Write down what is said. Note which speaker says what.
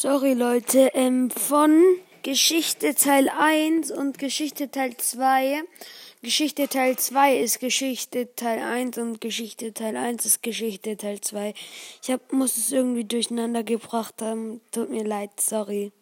Speaker 1: Sorry Leute, ähm, von Geschichte Teil 1 und Geschichte Teil 2. Geschichte Teil 2 ist Geschichte Teil 1 und Geschichte Teil 1 ist Geschichte Teil 2. Ich hab, muss es irgendwie durcheinander gebracht haben. Tut mir leid, sorry.